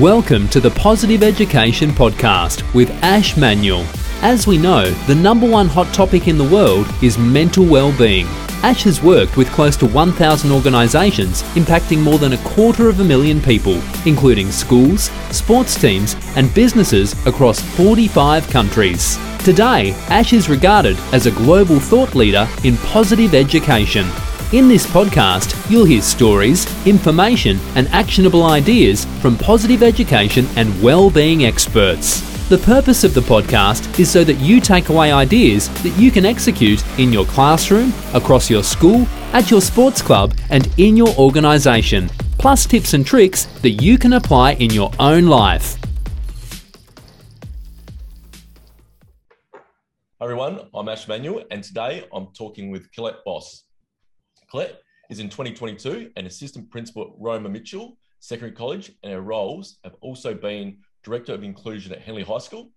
Welcome to the Positive Education Podcast with Ash Manuel. As we know, the number one hot topic in the world is mental well-being. Ash has worked with close to 1,000 organisations impacting more than a quarter of a million people, including schools, sports teams, and businesses across 45 countries. Today, Ash is regarded as a global thought leader in positive education. In this podcast, you'll hear stories, information, and actionable ideas from positive education and well-being experts. The purpose of the podcast is so that you take away ideas that you can execute in your classroom, across your school, at your sports club, and in your organisation, plus tips and tricks that you can apply in your own life. Hi everyone, I'm Ash Manuel, and today I'm talking with Colette Bos. Colette is in 2022 an assistant principal at Roma Mitchell Secondary College, and her roles have also been Director of Inclusion at Henley High School,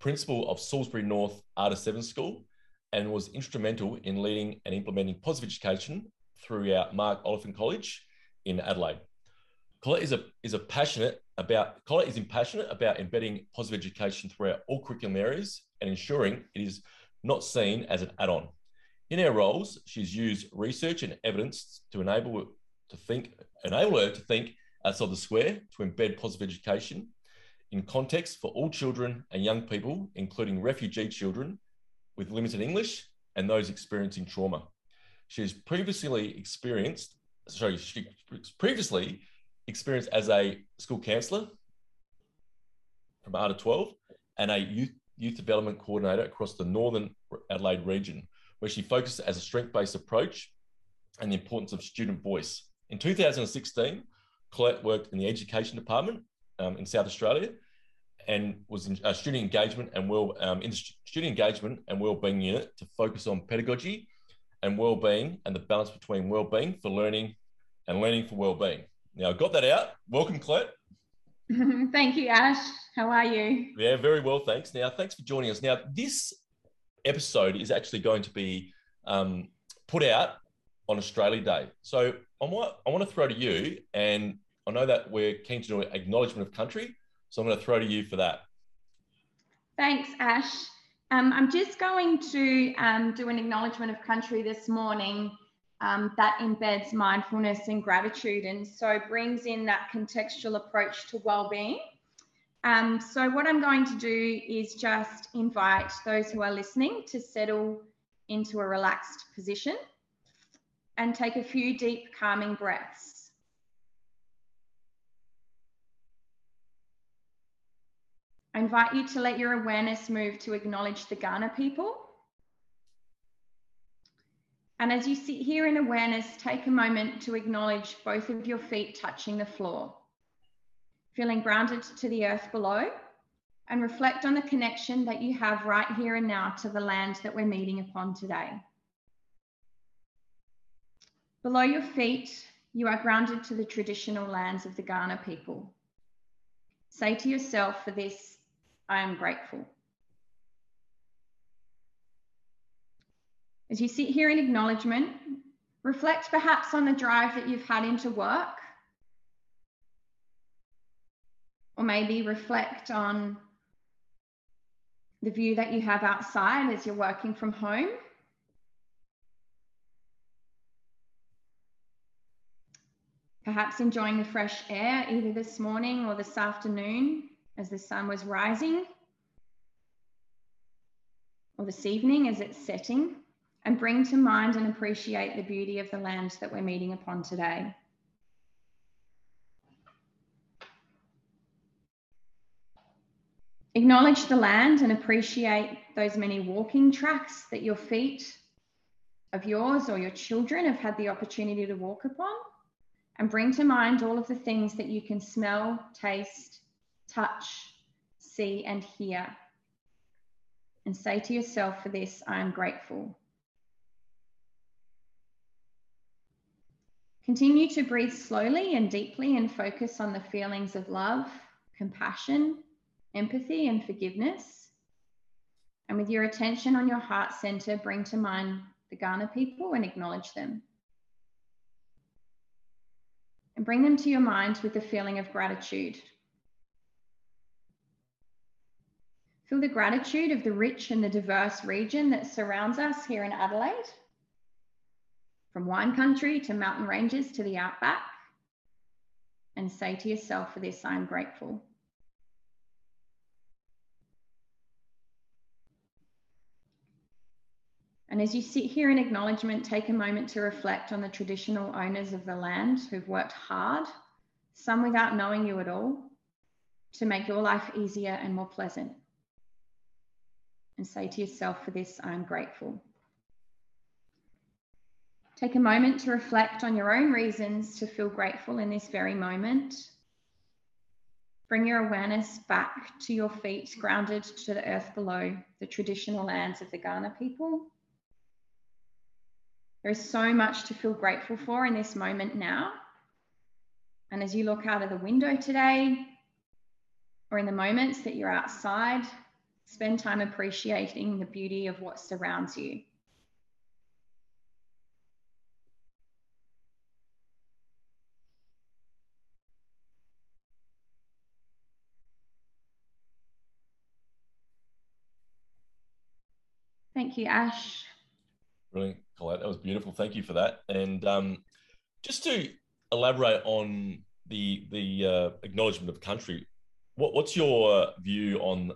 Principal of Salisbury North Arta 7 School, and was instrumental in leading and implementing positive education throughout Mark Oliphant College in Adelaide. Colette is a, is a passionate about Colette is passionate about embedding positive education throughout all curriculum areas and ensuring it is not seen as an add-on. In her roles, she's used research and evidence to enable to think enable her to think outside the square to embed positive education in context for all children and young people, including refugee children with limited English and those experiencing trauma. She has previously experienced, sorry, she previously experienced as a school counsellor from ARTA 12 and a youth, youth development coordinator across the Northern Adelaide region, where she focused as a strength-based approach and the importance of student voice. In 2016, Colette worked in the education department um, in South Australia and was in uh, student engagement and well um, in student engagement and well-being unit to focus on pedagogy and well-being and the balance between well-being for learning and learning for well-being. Now, I got that out. Welcome, Colette. Thank you, Ash. How are you? Yeah, very well, thanks. Now, thanks for joining us. Now, this episode is actually going to be um, put out on Australia Day. So I want I want to throw to you, and I know that we're keen to do an acknowledgement of country. So I'm going to throw to you for that. Thanks, Ash. Um, I'm just going to um, do an acknowledgement of country this morning um, that embeds mindfulness and gratitude and so brings in that contextual approach to well-being. Um, so what I'm going to do is just invite those who are listening to settle into a relaxed position and take a few deep calming breaths. I invite you to let your awareness move to acknowledge the Kaurna people. And as you sit here in awareness, take a moment to acknowledge both of your feet touching the floor, feeling grounded to the earth below, and reflect on the connection that you have right here and now to the land that we're meeting upon today. Below your feet, you are grounded to the traditional lands of the Kaurna people. Say to yourself for this I am grateful. As you sit here in acknowledgement, reflect perhaps on the drive that you've had into work. Or maybe reflect on the view that you have outside as you're working from home. Perhaps enjoying the fresh air either this morning or this afternoon as the sun was rising, or this evening as it's setting, and bring to mind and appreciate the beauty of the land that we're meeting upon today. Acknowledge the land and appreciate those many walking tracks that your feet of yours or your children have had the opportunity to walk upon. And bring to mind all of the things that you can smell, taste, touch, see, and hear. And say to yourself, for this, I am grateful. Continue to breathe slowly and deeply and focus on the feelings of love, compassion, empathy, and forgiveness. And with your attention on your heart center, bring to mind the Kaurna people and acknowledge them. And bring them to your mind with a feeling of gratitude Feel the gratitude of the rich and the diverse region that surrounds us here in Adelaide, from wine country to mountain ranges to the outback, and say to yourself, for this, I'm grateful. And as you sit here in acknowledgement, take a moment to reflect on the traditional owners of the land who've worked hard, some without knowing you at all, to make your life easier and more pleasant. And say to yourself, for this, I'm grateful. Take a moment to reflect on your own reasons to feel grateful in this very moment. Bring your awareness back to your feet, grounded to the earth below, the traditional lands of the Kaurna people. There is so much to feel grateful for in this moment now. And as you look out of the window today, or in the moments that you're outside, spend time appreciating the beauty of what surrounds you. Thank you, Ash. Brilliant, Colette. That was beautiful. Thank you for that. And um, just to elaborate on the the uh, acknowledgement of country, what, what's your view on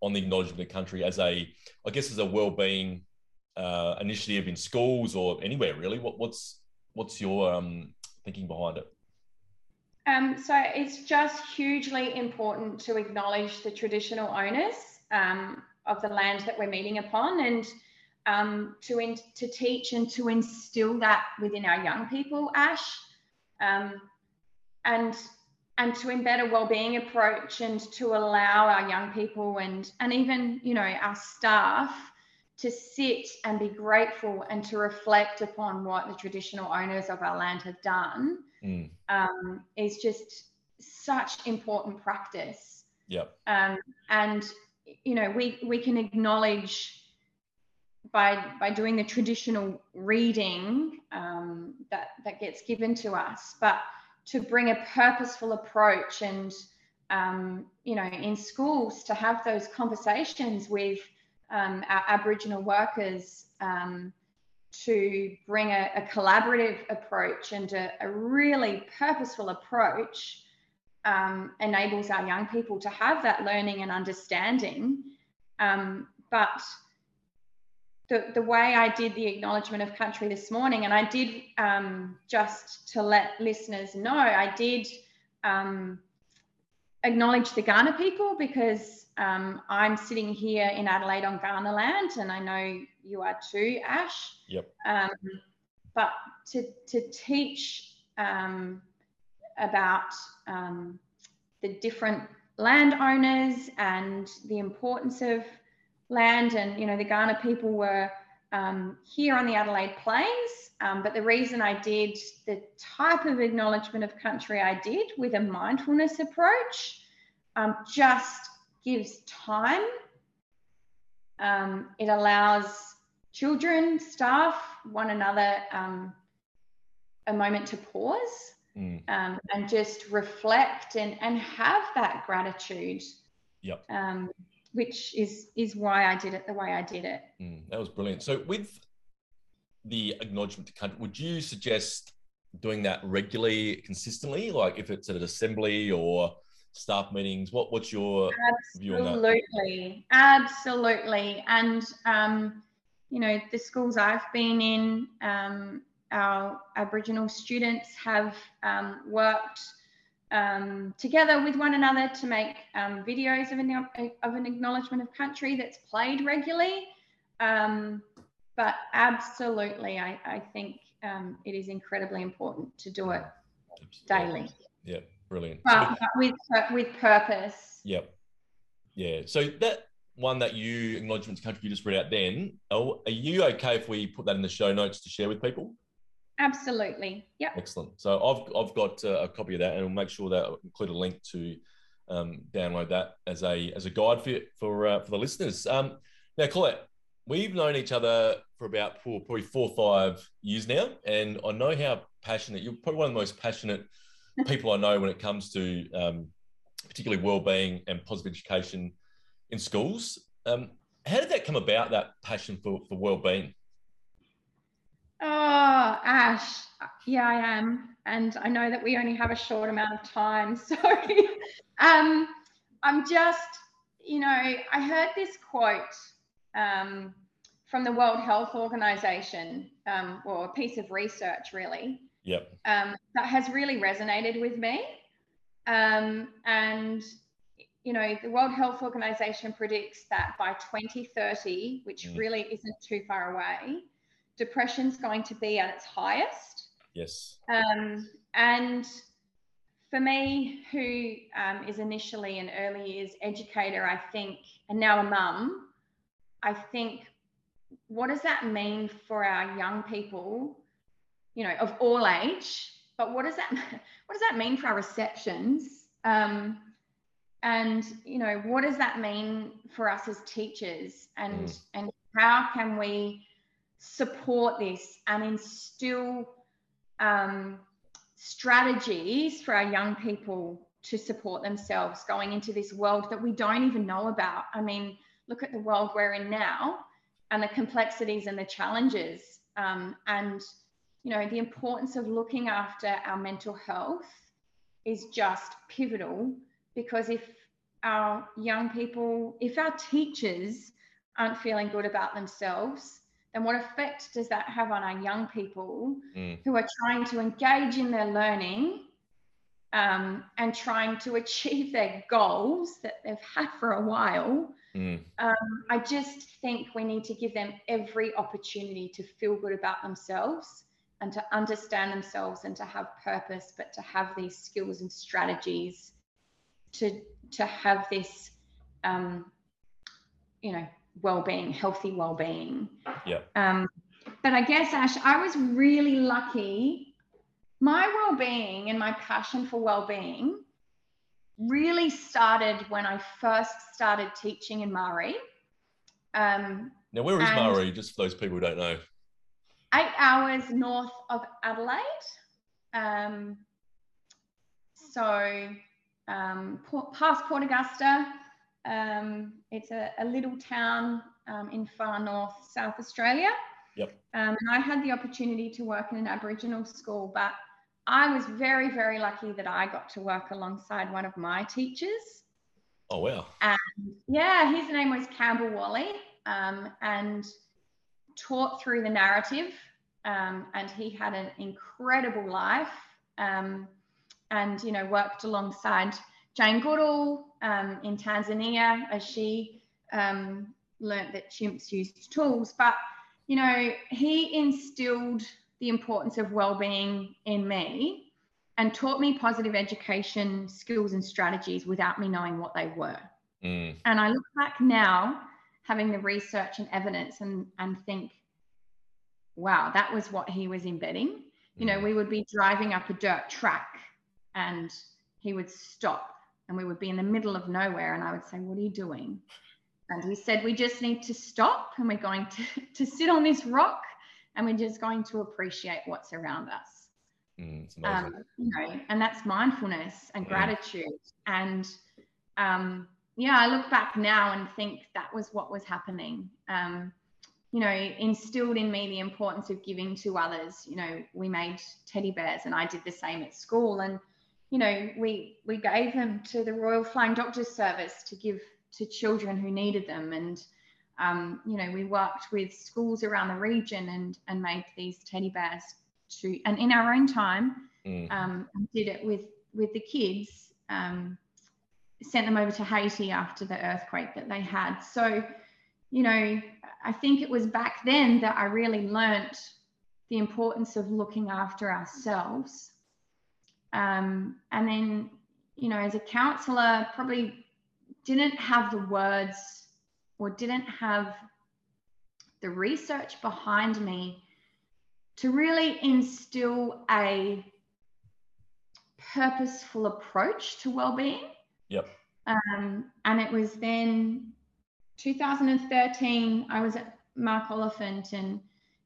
on the acknowledgement of country as a, I guess, as a well-being uh, initiative in schools or anywhere really? What, what's what's your um, thinking behind it? Um, so it's just hugely important to acknowledge the traditional owners um, of the land that we're meeting upon and um, to, in, to teach and to instill that within our young people, Ash, um, and and to embed a well-being approach and to allow our young people and and even you know our staff to sit and be grateful and to reflect upon what the traditional owners of our land have done mm. um, is just such important practice. Yeah. Um, and you know we we can acknowledge by by doing the traditional reading um, that that gets given to us, but to bring a purposeful approach and um, you know in schools to have those conversations with um, our Aboriginal workers um, to bring a, a, collaborative approach and a, a really purposeful approach um, enables our young people to have that learning and understanding. Um, but the, the way I did the acknowledgement of country this morning, and I did um, just to let listeners know, I did um, acknowledge the Kaurna people because um, I'm sitting here in Adelaide on Kaurna land, and I know you are too, Ash. Yep. Um, but to, to teach um, about um, the different landowners and the importance of land. And, you know, the Kaurna people were um, here on the Adelaide Plains. Um, but the reason I did the type of acknowledgement of country I did with a mindfulness approach um, just gives time. Um, it allows children, staff, one another um, a moment to pause mm. um, and just reflect and, and have that gratitude. Yep. Which is is why I did it the way I did it. Mm, that was brilliant. So with the acknowledgement to country, would you suggest doing that regularly, consistently? Like if it's at an assembly or staff meetings, what what's your absolutely, view on that? Absolutely, absolutely. And um, you know, the schools I've been in, um, our Aboriginal students have um, worked um, together with one another to make um, videos of an, of an acknowledgement of country that's played regularly. Um, but absolutely, I, I think um, it is incredibly important to do it daily. Yeah, brilliant. But, but with, with purpose. Yep. Yeah. So that one that you acknowledgement to country you just read out then, are you okay if we put that in the show notes to share with people? Absolutely. Yeah. Excellent. So I've I've got uh, a copy of that, and we'll make sure that I'll include a link to um, download that as a as a guide for for uh, for the listeners. Um, now, Colette, we've known each other for about four, probably four or five years now, and I know how passionate you're. Probably one of the most passionate people I know when it comes to um, particularly well-being and positive education in schools. Um, how did that come about? That passion for for well-being. Oh, Ash, yeah, I am, and I know that we only have a short amount of time, so um, I'm just, you know, I heard this quote um, from the World Health Organization, um, or a piece of research, really. Yep. Um, that has really resonated with me, um, and you know, the World Health Organization predicts that by 2030, which mm. really isn't too far away, depression's going to be at its highest. Yes. Um, and for me, who um, is initially an early years educator, I think, and now a mum, I think, what does that mean for our young people, you know, of all age? But what does that what does that mean for our receptions? Um, and you know what does that mean for us as teachers and mm. and how can we support this and instill um, strategies for our young people to support themselves going into this world that we don't even know about. I mean look at the world we're in now and the complexities and the challenges um, and you know the importance of looking after our mental health is just pivotal because if our young people, if our teachers aren't feeling good about themselves, then what effect does that have on our young people mm. who are trying to engage in their learning um, and trying to achieve their goals that they've had for a while? Mm. Um, I just think we need to give them every opportunity to feel good about themselves and to understand themselves and to have purpose, but to have these skills and strategies to to have this um, you know well-being healthy well-being. Yeah. Um, but i guess ash i was really lucky. My well-being and my passion for well-being really started when i first started teaching in Marree um, now where is Marree just for those people who don't know? Eight hours north of adelaide. Um, so um, past Port Augusta. Um, it's a, a, little town um, in far north South Australia. Yep. Um, and I had the opportunity to work in an Aboriginal school, but I was very, very lucky that I got to work alongside one of my teachers. Oh, wow. And yeah, his name was Campbell Wally um, and taught through the narrative. Um, and he had an incredible life. Um, and you know worked alongside Jane Goodall um, in Tanzania as she um, learnt that chimps used tools. But you know he instilled the importance of well-being in me and taught me positive education skills and strategies without me knowing what they were. Mm. And I look back now, having the research and evidence, and and think, wow, that was what he was embedding. You know, mm. we would be driving up a dirt track and he would stop and we would be in the middle of nowhere and I would say, What are you doing? And he said, We just need to stop and we're going to, to sit on this rock and we're just going to appreciate what's around us. Mm, um, you know, and that's mindfulness and mm. gratitude. And um, yeah, I look back now and think that was what was happening. Um, you know, instilled in me the importance of giving to others. You know, we made teddy bears and I did the same at school. And you know, we we gave them to the Royal Flying Doctors Service to give to children who needed them, and um, you know, we worked with schools around the region and and made these teddy bears to, and in our own time, mm. um, did it with with the kids. Um, sent them over to Haiti after the earthquake that they had. So, you know, I think it was back then that I really learnt the importance of looking after ourselves um, and then, you know, as a counselor, probably didn't have the words or didn't have the research behind me to really instill a purposeful approach to well-being. Yep. Um, and it was then 2013. I was at Mark Oliphant, and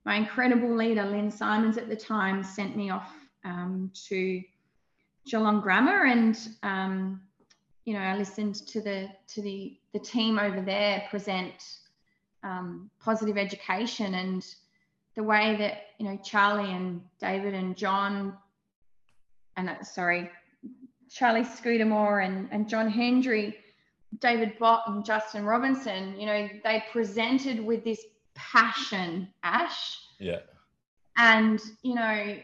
my incredible leader Lynn Simons at the time sent me off um, to Geelong Grammar and, um, you know, I listened to the to the the team over there present um, positive education and the way that you know Charlie and David and John and uh, sorry Charlie Scudamore and, and John Hendry, David Bott and Justin Robinson, you know, they presented with this passion, Ash. Yeah. And, you know,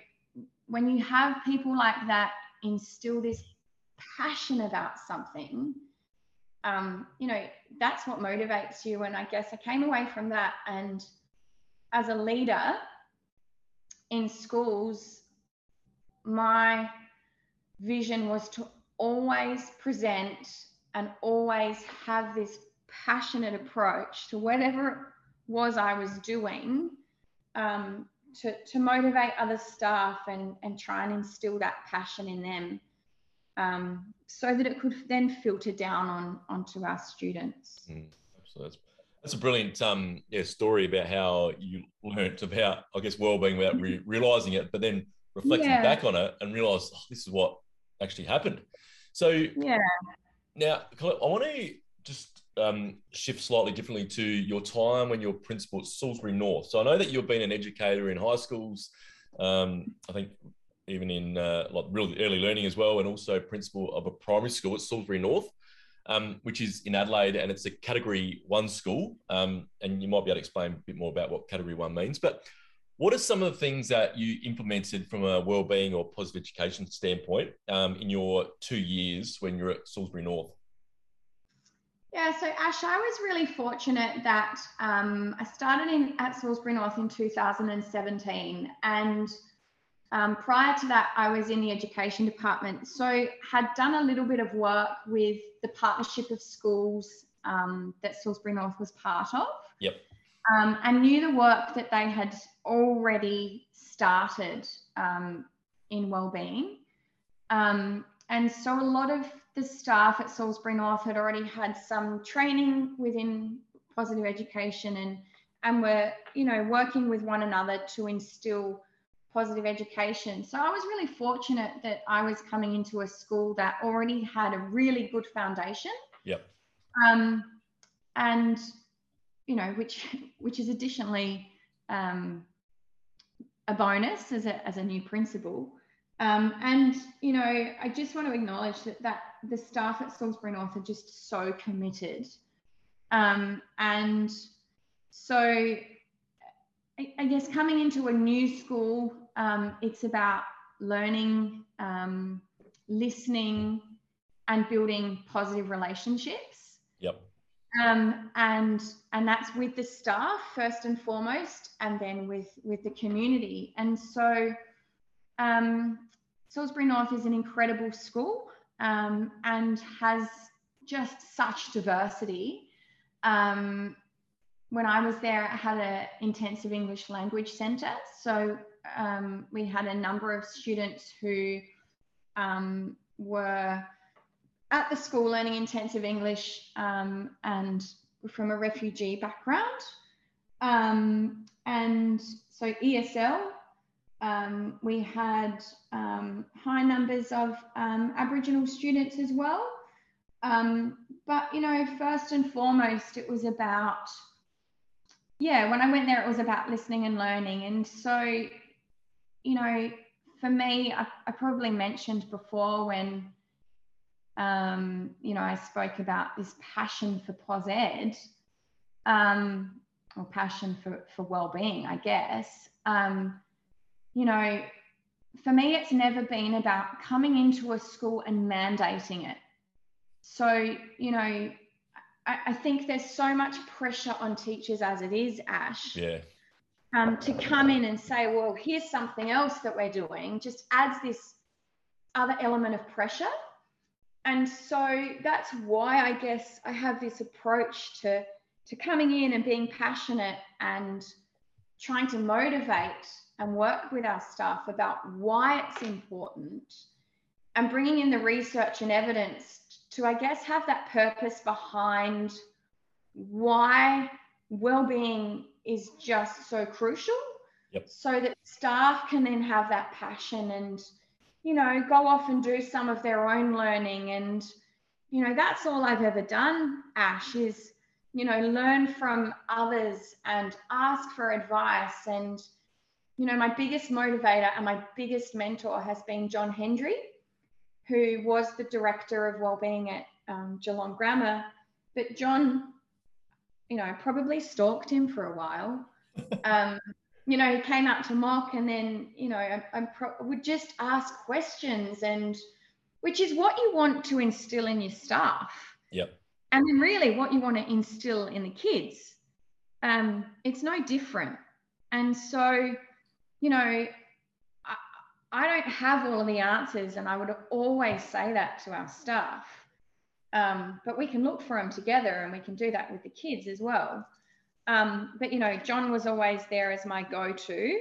when you have people like that instill this passion about something, um, you know, that's what motivates you. And I guess I came away from that. And as a leader in schools, my vision was to always present and always have this passionate approach to whatever it was I was doing um, to, to motivate other staff and, and try and instill that passion in them um, so that it could then filter down on onto our students. Mm, absolutely. That's a brilliant um, yeah, story about how you learnt about, I guess, well-being without re- realizing it, but then reflecting yeah. back on it and realize oh, this is what actually happened. So yeah. Now, I want to just um, shift slightly differently to your time when you're principal at Salisbury North. So I know that you've been an educator in high schools. Um, I think even in uh, like really early learning as well, and also principal of a primary school at Salisbury North, um, which is in Adelaide, and it's a Category One school. Um, and you might be able to explain a bit more about what Category One means. But what are some of the things that you implemented from a well-being or positive education standpoint um, in your two years when you're at Salisbury North? Yeah, so Ash, I was really fortunate that um, I started in at Salisbury North in 2017, and um, prior to that, I was in the education department. So had done a little bit of work with the partnership of schools um, that Salisbury North was part of. Yep. Um, and knew the work that they had already started um, in wellbeing. Um, and so a lot of the staff at Salisbury North had already had some training within positive education and and were you know working with one another to instill positive education. So I was really fortunate that I was coming into a school that already had a really good foundation. Yep. Um, and you know, which which is additionally um, a bonus as a as a new principal. Um, and you know, I just want to acknowledge that that the staff at Salisbury North are just so committed. Um, and so, I, I, guess coming into a new school, um, it's about learning, um, listening, and building positive relationships. Yep. Um, and and that's with the staff first and foremost, and then with with the community. And so, um, Salisbury North is an incredible school um, and has just such diversity. Um, when I was there, I had an intensive English language centre. So um, we had a number of students who um, were at the school learning intensive English um, and from a refugee background. Um, and so ESL um, we had um, high numbers of um, Aboriginal students as well. Um, but, you know, first and foremost, it was about, yeah, when I went there, it was about listening and learning. And so, you know, for me, I, I probably mentioned before when, um, you know, I spoke about this passion for POS Ed, um, or passion for, for well-being, I guess. You know, for me, it's never been about coming into a school and mandating it. So, you know, I, I think there's so much pressure on teachers as it is, Ash. Yeah. Um, to come in and say, well, here's something else that we're doing, just adds this other element of pressure. And so that's why I guess I have this approach to, to coming in and being passionate and trying to motivate and work with our staff about why it's important and bringing in the research and evidence to, I guess, have that purpose behind why well-being is just so crucial yep. so that staff can then have that passion and you know go off and do some of their own learning and you know, that's all I've ever done, Ash, is, you know, learn from others and ask for advice. And, you know, my biggest motivator and my biggest mentor has been John Hendry, who was the director of wellbeing at um, Geelong Grammar. But John, you know, I probably stalked him for a while. Um, you know, he came out to mock and then, you know, I, I pro- would just ask questions and which is what you want to instill in your staff. Yep. And then really what you want to instill in the kids. Um, it's no different. And so, you know, I, I don't have all of the answers, and I would always say that to our staff. Um, but we can look for them together and we can do that with the kids as well. Um, but you know, John was always there as my go-to.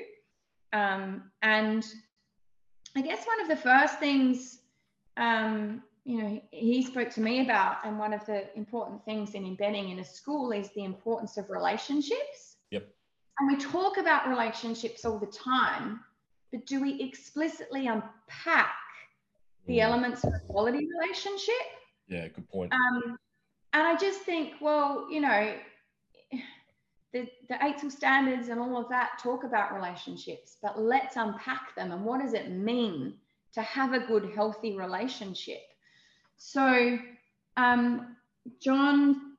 Um, and I guess one of the first things, um, you know, he spoke to me about, and one of the important things in embedding in a school is the importance of relationships. And we talk about relationships all the time, but do we explicitly unpack the Mm. elements of a quality relationship? Yeah, good point. Um, and I just think, well, you know, the, the AITSL standards and all of that talk about relationships, but let's unpack them and what does it mean to have a good, healthy relationship? So, um, John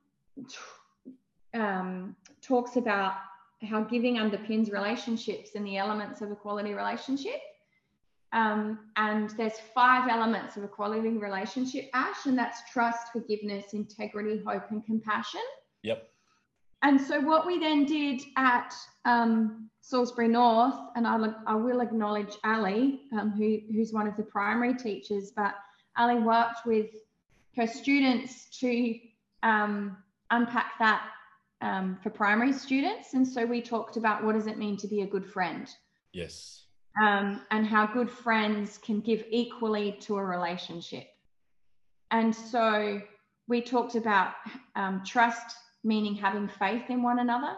um, talks about how giving underpins relationships and the elements of a quality relationship. Um, and there's five elements of a quality relationship, Ash, and that's trust, forgiveness, integrity, hope, and compassion. Yep. And so what we then did at um, Salisbury North, and I'll, I will acknowledge Ali, um, who, who's one of the primary teachers, but Ali worked with her students to um, unpack that um, for primary students. And so we talked about what does it mean to be a good friend Yes. um, and how good friends can give equally to a relationship. And so we talked about um, trust, meaning having faith in one another,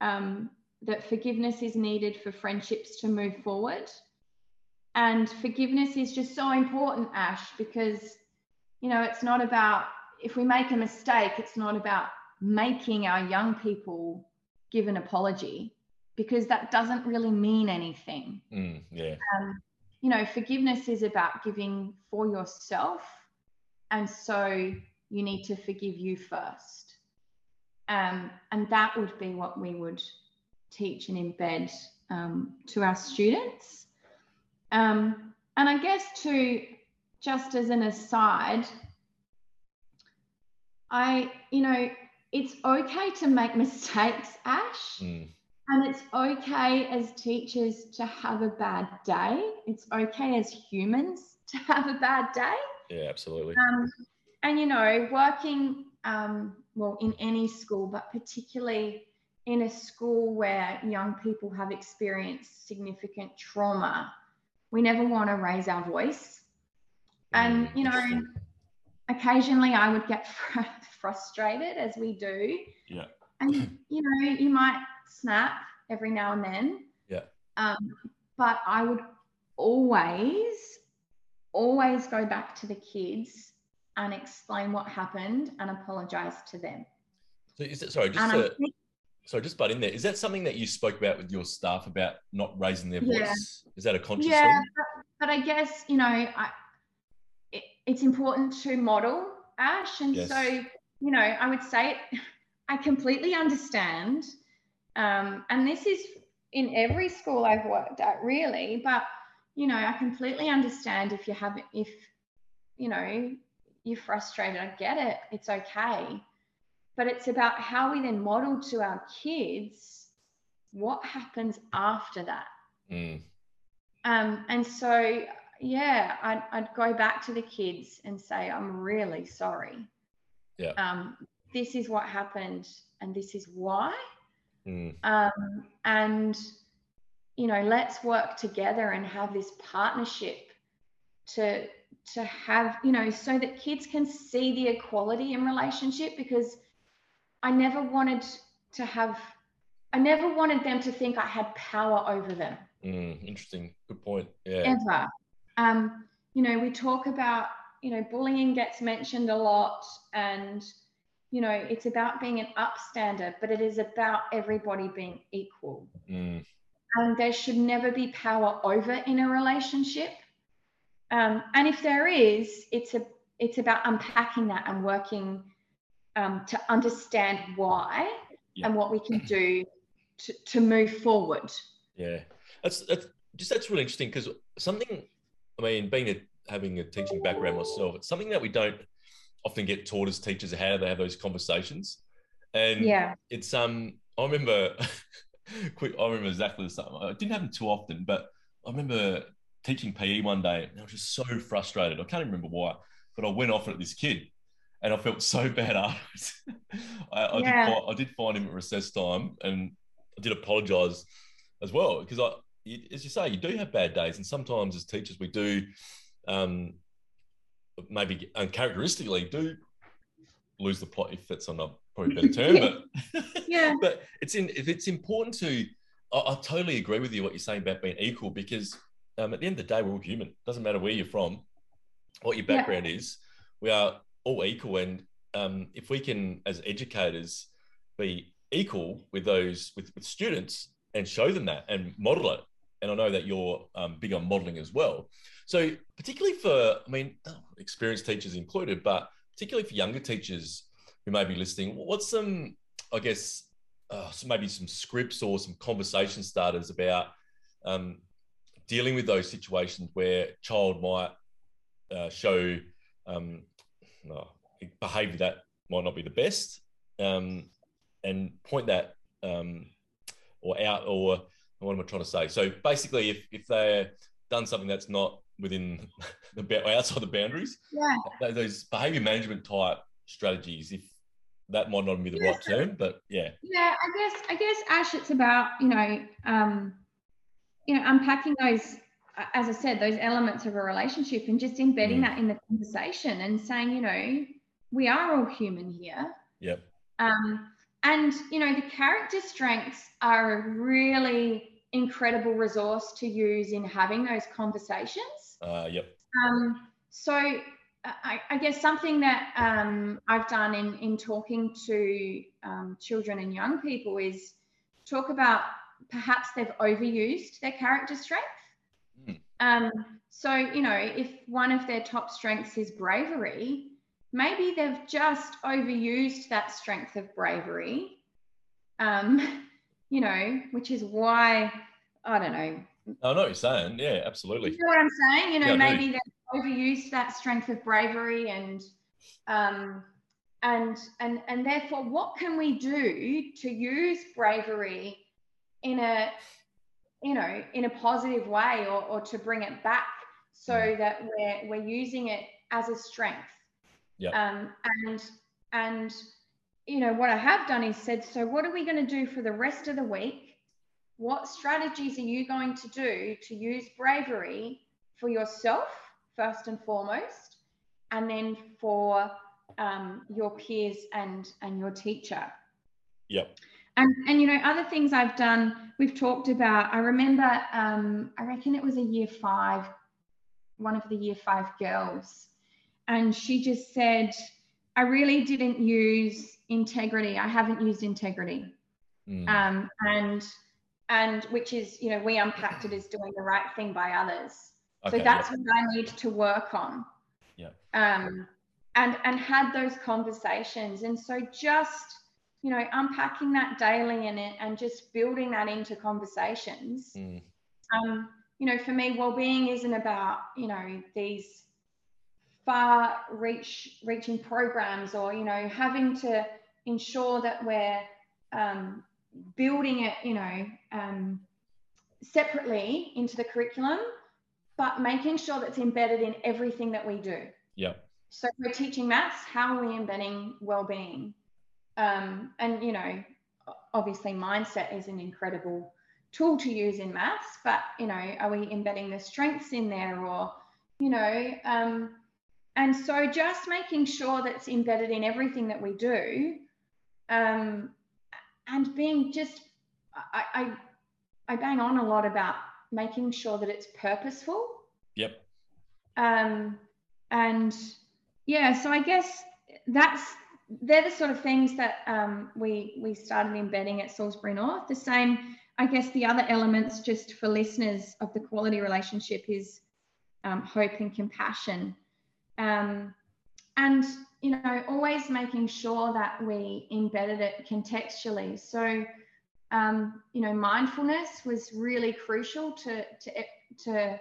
um, that forgiveness is needed for friendships to move forward. And forgiveness is just so important, Ash, because, you know, it's not about, if we make a mistake, it's not about making our young people give an apology because that doesn't really mean anything. Mm, yeah. Um, you know, forgiveness is about giving for yourself. And so you need to forgive you first. Um, and that would be what we would teach and embed um, to our students. Um, and I guess, to just as an aside, I, you know, it's okay to make mistakes, Ash. Mm, And it's okay as teachers to have a bad day. It's okay as humans to have a bad day. yeah, absolutely. Um, and, you know, working, um, well, in any school, but particularly in a school where young people have experienced significant trauma, we never want to raise our voice. And, Mm, you know, occasionally I would get frustrated as we do. Yeah. And you know, you might snap every now and then. Yeah. Um, but I would always, always go back to the kids and explain what happened and apologize to them. So is it sorry, just to, think, sorry, just butt in there. Is that something that you spoke about with your staff about not raising their Yeah. voice? Is that a conscious yeah, thing? but, but I guess you know, I, it, it's important to model Ash, and Yes. so you know, I would say I completely understand, um, and this is in every school I've worked at, really. But you know, I completely understand if you have if you know you're frustrated. I get it. It's okay, but it's about how we then model to our kids what happens after that. Mm, Um, and so, yeah, I'd, I'd go back to the kids and say, I'm really sorry. Yeah. Um, this is what happened and this is why. mm, Um, and, you know, let's work together and have this partnership to to have, you know, so that kids can see the equality in relationship because I never wanted to have I never wanted them to think I had power over them mm, interesting. Good point. Yeah. ever. Um, you know, we talk about you know, bullying gets mentioned a lot and, you know, it's about being an upstander, but it is about everybody being equal. Mm. And there should never be power over in a relationship. Um, and if there is, it's a it's about unpacking that and working um, to understand why Yeah. and what we can do to, to move forward. Yeah, that's that's just that's really interesting because something. I mean, being a having a teaching background myself, it's something that we don't often get taught as teachers how they have those conversations, and Yeah. it's um. I remember, quick. I remember exactly the same. It didn't happen too often, but I remember teaching PE one day, and I was just so frustrated. I can't even remember why, but I went off at this kid, and I felt so bad afterwards. I, I, Yeah. did, I did find him at recess time, and I did apologise as well because I, as you say, you do have bad days, and sometimes as teachers we do, um, maybe uncharacteristically do lose the plot if that's on a probably better term, but Yeah. but it's in if it's important to. I, I totally agree with you what you're saying about being equal because um, at the end of the day we're all human. Doesn't matter where you're from, what your Yeah. background is. We are all equal, and um, if we can, as educators, be equal with those with, with students and show them that and model it. And I know that you're um, big on modeling as well. So particularly for, I mean, experienced teachers included, but particularly for younger teachers who may be listening, what's some, I guess, uh, so maybe some scripts or some conversation starters about um, dealing with those situations where child might uh, show um, no, behavior that might not be the best um, and point that um, or out or what am I trying to say? So basically, if, if they're done something that's not within the outside the boundaries, Yeah. those behavior management type strategies, if that might not be the right term, but yeah, Yeah, I guess I guess Ash, it's about you know, um, you know, unpacking those, as I said, those elements of a relationship and just embedding Mm. that in the conversation and saying, you know, we are all human here. yep, Um, and you know, the character strengths are a really incredible resource to use in having those conversations. uh, yep, Um, so I, I guess something that um, I've done in, in talking to um, children and young people is talk about perhaps they've overused their character strength. Mm. Um, so, you know, if one of their top strengths is bravery, maybe they've just overused that strength of bravery, um, you know, which is why, I don't know, I know what you're saying. Yeah, absolutely. you know what I'm saying? You know, Yeah, maybe they've overused that strength of bravery and um and and and therefore what can we do to use bravery in a you know in a positive way or, or to bring it back so Mm. that we're we're using it as a strength Yeah. um and and you know what i have done is said so what are we going to do for the rest of the week what strategies are you going to do to use bravery for yourself first and foremost and then for um, your peers and and your teacher Yep. and and you know other things i've done we've talked about i remember um, i reckon it was a year five one of the year five girls and she just said i really didn't use integrity i haven't used integrity Mm. um, and and which is you know we unpacked it as doing the right thing by others Okay, so that's yep. what i need to work on Yeah. um, and and had those conversations and so just you know unpacking that daily and it and just building that into conversations Mm. um, you know for me well-being isn't about you know these far reach reaching programs or you know having to ensure that we're um, building it you know um, separately into the curriculum but making sure that's embedded in everything that we do Yep. so if we're teaching maths how are we embedding well-being um, and you know obviously mindset is an incredible tool to use in maths but you know are we embedding the strengths in there or you know um, and so just making sure that's embedded in everything that we do um, and being just I, I i bang on a lot about making sure that it's purposeful Yep. um, and yeah, so I guess that's they're the sort of things that um, we we started embedding at Salisbury North. The same, I guess, the other elements just for listeners of the quality relationship is um, hope and compassion, um, and you know, always making sure that we embedded it contextually. So, um, you know, mindfulness was really crucial to to to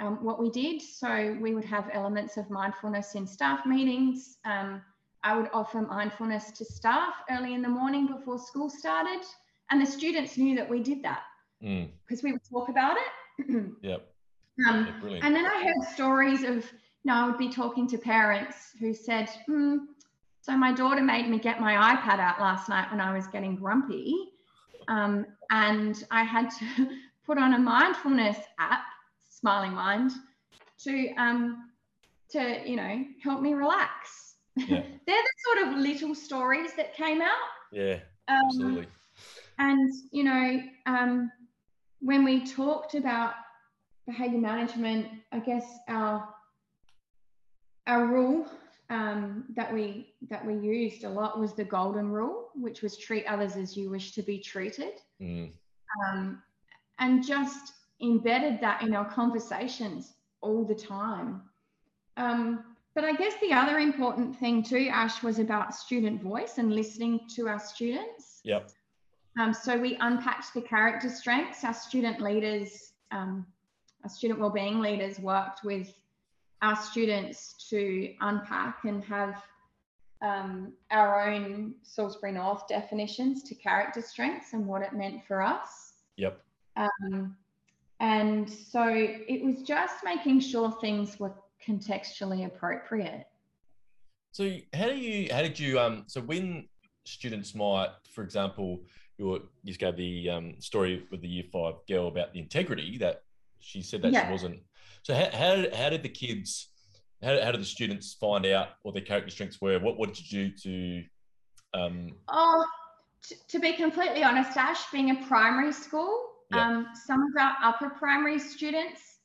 um, what we did. So we would have elements of mindfulness in staff meetings. Um, I would offer mindfulness to staff early in the morning before school started, and the students knew that we did that because mm. we would talk about it. yep. Um, yeah, and then I heard stories of, know, I would be talking to parents who said, hmm, so my daughter made me get my iPad out last night when I was getting grumpy. Um, and I had to put on a mindfulness app smiling mind to um to you know help me relax yeah. they're the sort of little stories that came out yeah um, absolutely and you know um when we talked about behavior management i guess our our rule um, that we that we used a lot was the golden rule, which was treat others as you wish to be treated, mm. um, and just embedded that in our conversations all the time. Um, but I guess the other important thing too, Ash, was about student voice and listening to our students. Yep. Um, so we unpacked the character strengths. Our student leaders, um, our student wellbeing leaders worked with our students to unpack and have um, our own Salisbury North definitions to character strengths and what it meant for us. Yep. Um, and so it was just making sure things were contextually appropriate. So how do you how did you um so when students might, for example, you you gave the um, story with the year five girl about the integrity that she said that yeah. she wasn't. So how, how did, how did the kids how, how did the students find out what their character strengths were? What what did you do to um Oh to be completely honest, Ash, being a primary school, Yep. Um, some of our upper primary students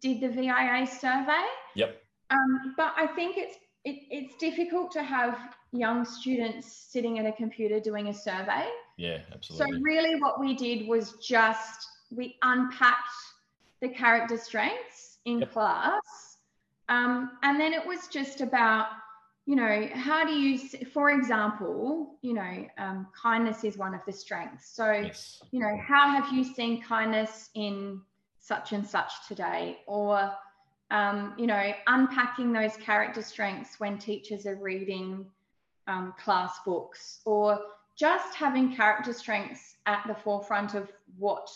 did the VIA survey. Yep. Um, but I think it's it, it's difficult to have young students sitting at a computer doing a survey. Yeah, absolutely. So really, what we did was just we unpacked the character strengths in yep. class, um, and then it was just about you know, how do you, for example, you know, um, kindness is one of the strengths. So, yes. you know, how have you seen kindness in such and such today? Or, um, you know, unpacking those character strengths when teachers are reading um, class books, or just having character strengths at the forefront of what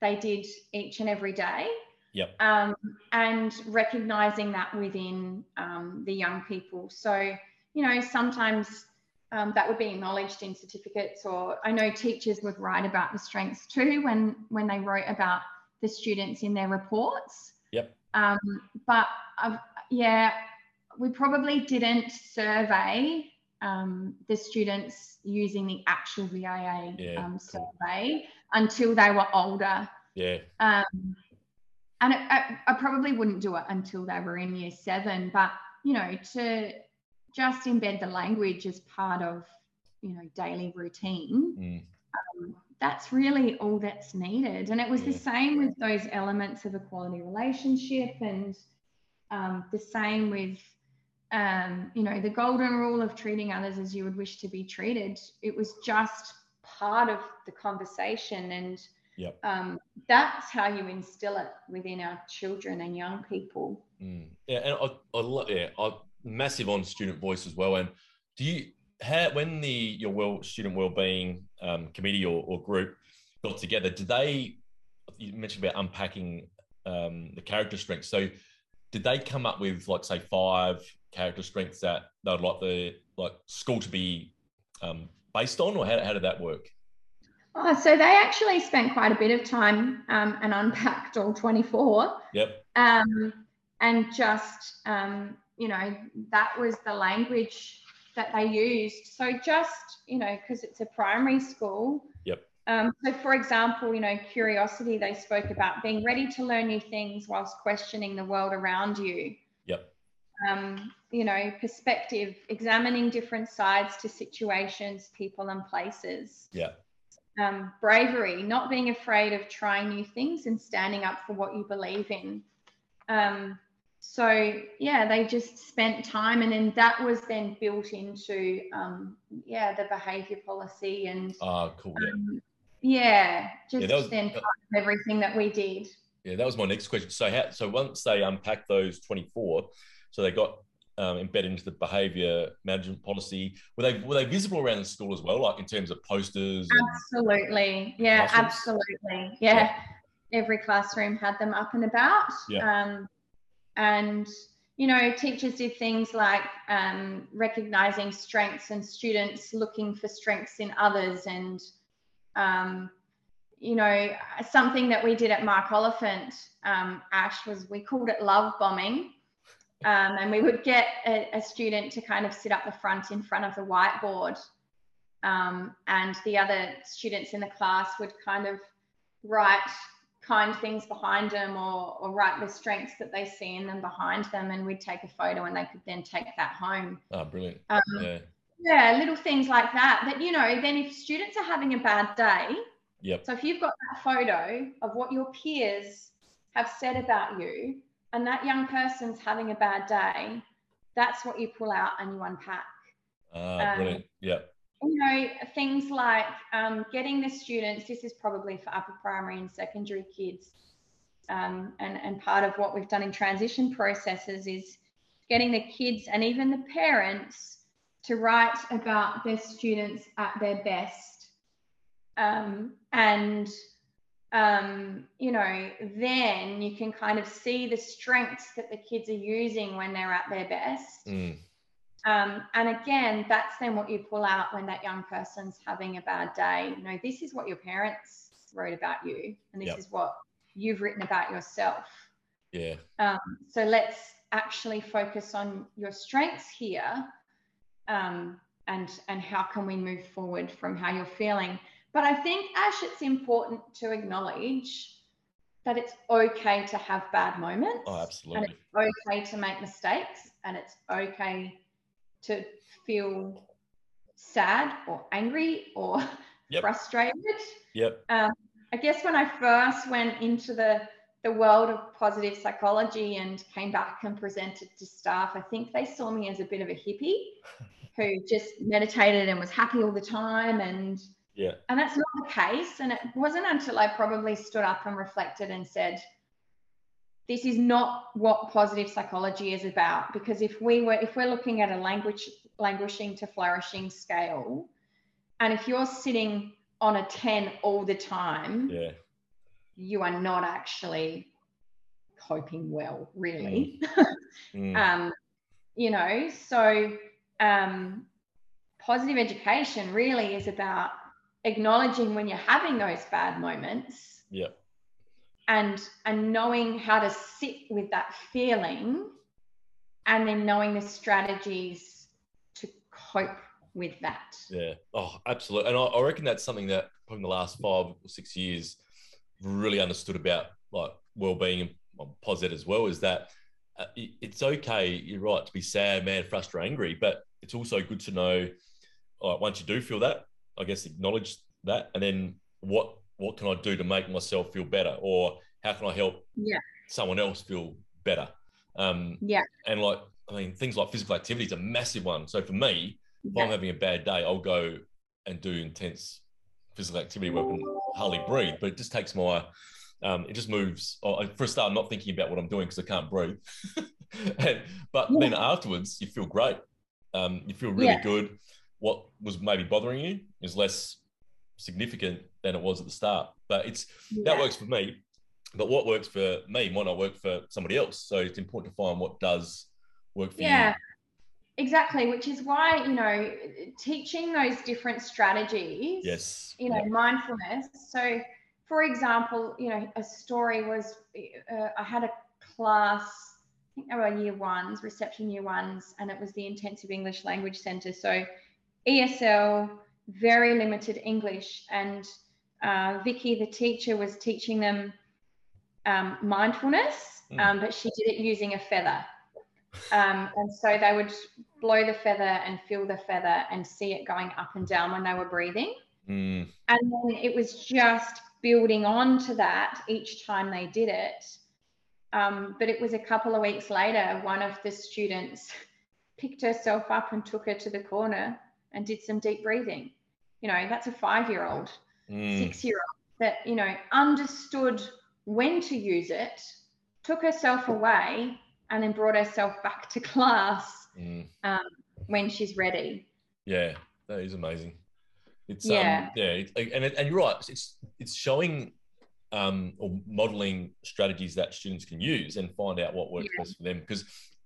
they did each and every day Yep. Um, and recognizing that within um, the young people. So, you know, sometimes um, that would be acknowledged in certificates, or I know teachers would write about the strengths too when when they wrote about the students in their reports. Yep. Um, but uh, yeah, we probably didn't survey um, the students using the actual VIA yeah, um, survey cool. until they were older. Yeah. Um, and it, I, I probably wouldn't do it until they were in year seven but you know to just embed the language as part of you know daily routine mm. um, that's really all that's needed and it was yeah. the same with those elements of a quality relationship and um, the same with um, you know the golden rule of treating others as you would wish to be treated it was just part of the conversation and Yep. Um, that's how you instill it within our children and young people. Mm. Yeah, and I, I love yeah, I massive on student voice as well. And do you have when the your well student wellbeing um, committee or, or group got together? Did they? You mentioned about unpacking um, the character strengths. So did they come up with like say five character strengths that they'd like the like school to be um, based on, or how, how did that work? Oh, so they actually spent quite a bit of time um, and unpacked all 24. Yep. Um, and just, um, you know, that was the language that they used. So just, you know, because it's a primary school. Yep. Um, so, for example, you know, curiosity, they spoke about being ready to learn new things whilst questioning the world around you. Yep. um, you know, perspective, examining different sides to situations, people, and places. Yeah. Um, bravery, not being afraid of trying new things and standing up for what you believe in. Um, so yeah, they just spent time, and then that was then built into um, yeah the behaviour policy and Ah, cool. Yeah. um, yeah, just that was- then part of everything that we did. Yeah, that was my next question. So, how, so once they unpacked those 24, so they got um, embedded into the behaviour management policy. Were they were they visible around the school as well, like in terms of posters? Absolutely. Yeah, Classrooms? absolutely. Yeah. Every classroom had them up and about. Yeah. Um, and, you know, teachers did things like um, recognizing strengths and students looking for strengths in others. And, um, you know, something that we did at Mark Oliphant, um, Ash, was we called it love bombing. Um, and we would get a, a student to kind of sit up the front in front of the whiteboard um, and the other students in the class would kind of write kind things behind them or, or write the strengths that they see in them behind them and we'd take a photo and they could then take that home oh, brilliant. um, Yeah. yeah little things like that that you know then if students are having a bad day Yep. so if you've got that photo of what your peers have said about you and that young person's having a bad day that's what you pull out and you unpack Ah, um, brilliant. Yep. you know, things like um, getting the students, this is probably for upper primary and secondary kids. Um, and, and part of what we've done in transition processes is getting the kids and even the parents to write about their students at their best. Um, and, um, you know, then you can kind of see the strengths that the kids are using when they're at their best. Mm. Um, and again, that's then what you pull out when that young person's having a bad day. You know, this is what your parents wrote about you, and this Yep. is what you've written about yourself. Yeah. Um, so let's actually focus on your strengths here, um, and and how can we move forward from how you're feeling. But I think Ash, it's important to acknowledge that it's okay to have bad moments Oh, absolutely. and it's okay to make mistakes and it's okay to feel sad or angry or Yep. frustrated. Yep. Um, I guess when I first went into the the world of positive psychology and came back and presented to staff, I think they saw me as a bit of a hippie who just meditated and was happy all the time and Yeah. and that's not the case. And it wasn't until I probably stood up and reflected and said, this is not what positive psychology is about. Because if we were, if we're looking at a language languishing to flourishing scale, and if you're sitting on a 10 all the time, Yeah. you are not actually coping well, really. Mm. um, you know, so um, positive education really is about acknowledging when you're having those bad moments Yeah. and and knowing how to sit with that feeling and then knowing the strategies to cope with that Yeah. Oh, absolutely. And I, I reckon that's something that probably in the last five or six years really understood about like well-being and well, posit as well is that uh, it- it's okay. You're right to be sad, mad, frustrated, angry, but it's also good to know. Like once you do feel that, I guess acknowledge that, and then what what can I do to make myself feel better, or how can I help Yeah. someone else feel better? Um, Yeah. And like I mean, things like physical activity is a massive one. So for me, if I'm having a bad day, I'll go and do intense physical activity where I can hardly breathe, but it just takes my, um, it just moves. oh, For a start, I'm not thinking about what I'm doing because I can't breathe. and, but then afterwards, you feel great. Um, you feel really Yeah. good. What was maybe bothering you is less significant than it was at the start. But it's that works for me. But what works for me might not work for somebody else. So it's important to find what does work for yeah you. Yeah, exactly which is why you know teaching those different strategies Yes. you know Yeah. mindfulness so for example you know a story was uh, i had a class i think they were year ones reception year ones and it was the intensive english language center so esl very limited english and uh, vicky the teacher was teaching them um, mindfulness Mm. um, but she did it using a feather Um, and so they would blow the feather and feel the feather and see it going up and down when they were breathing. Mm. And then it was just building on to that each time they did it. Um, but it was a couple of weeks later, one of the students picked herself up and took her to the corner and did some deep breathing. You know, that's a five year old, Mm. six year old that, you know, understood when to use it, took herself away, and then brought herself back to class Mm. when she's ready. Yeah, that is amazing. It's Yeah. um, yeah, it, and it, and you're right. It's it's showing um, or modeling strategies that students can use and find out what works Yeah. best for them. Because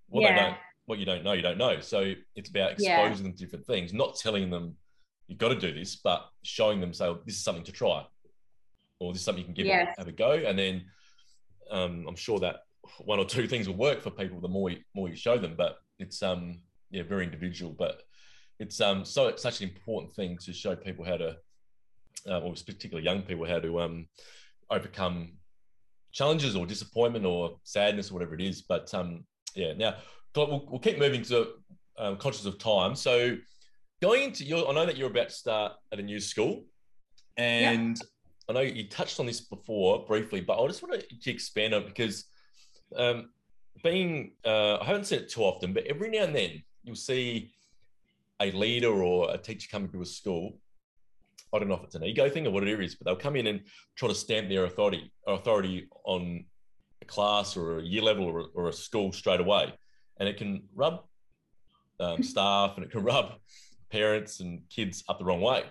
what they don't, what you don't know, you don't know. So it's about Yeah. exposing them to different things, not telling them you've got to do this, but showing them, say, this is something to try, or this is something you can give Yes. have a go, and then um, I'm sure that one or two things will work for people the more you, more you show them. But it's um yeah very individual, but it's um so it's such an important thing to show people how to, uh, or particularly young people how to um overcome challenges or disappointment or sadness or whatever it is. But um yeah, now we'll, we'll keep moving to um, conscious of time. So going into your, I know that you're about to start at a new school, and I know you touched on this before briefly, but I just want to expand on it because um, being uh, I haven't seen it too often, but every now and then you'll see a leader or a teacher coming to a school. I don't know if it's an ego thing or what it is, but they'll come in and try to stamp their authority authority on a class or a year level or, or a school straight away, and it can rub um, staff and it can rub parents and kids up the wrong way.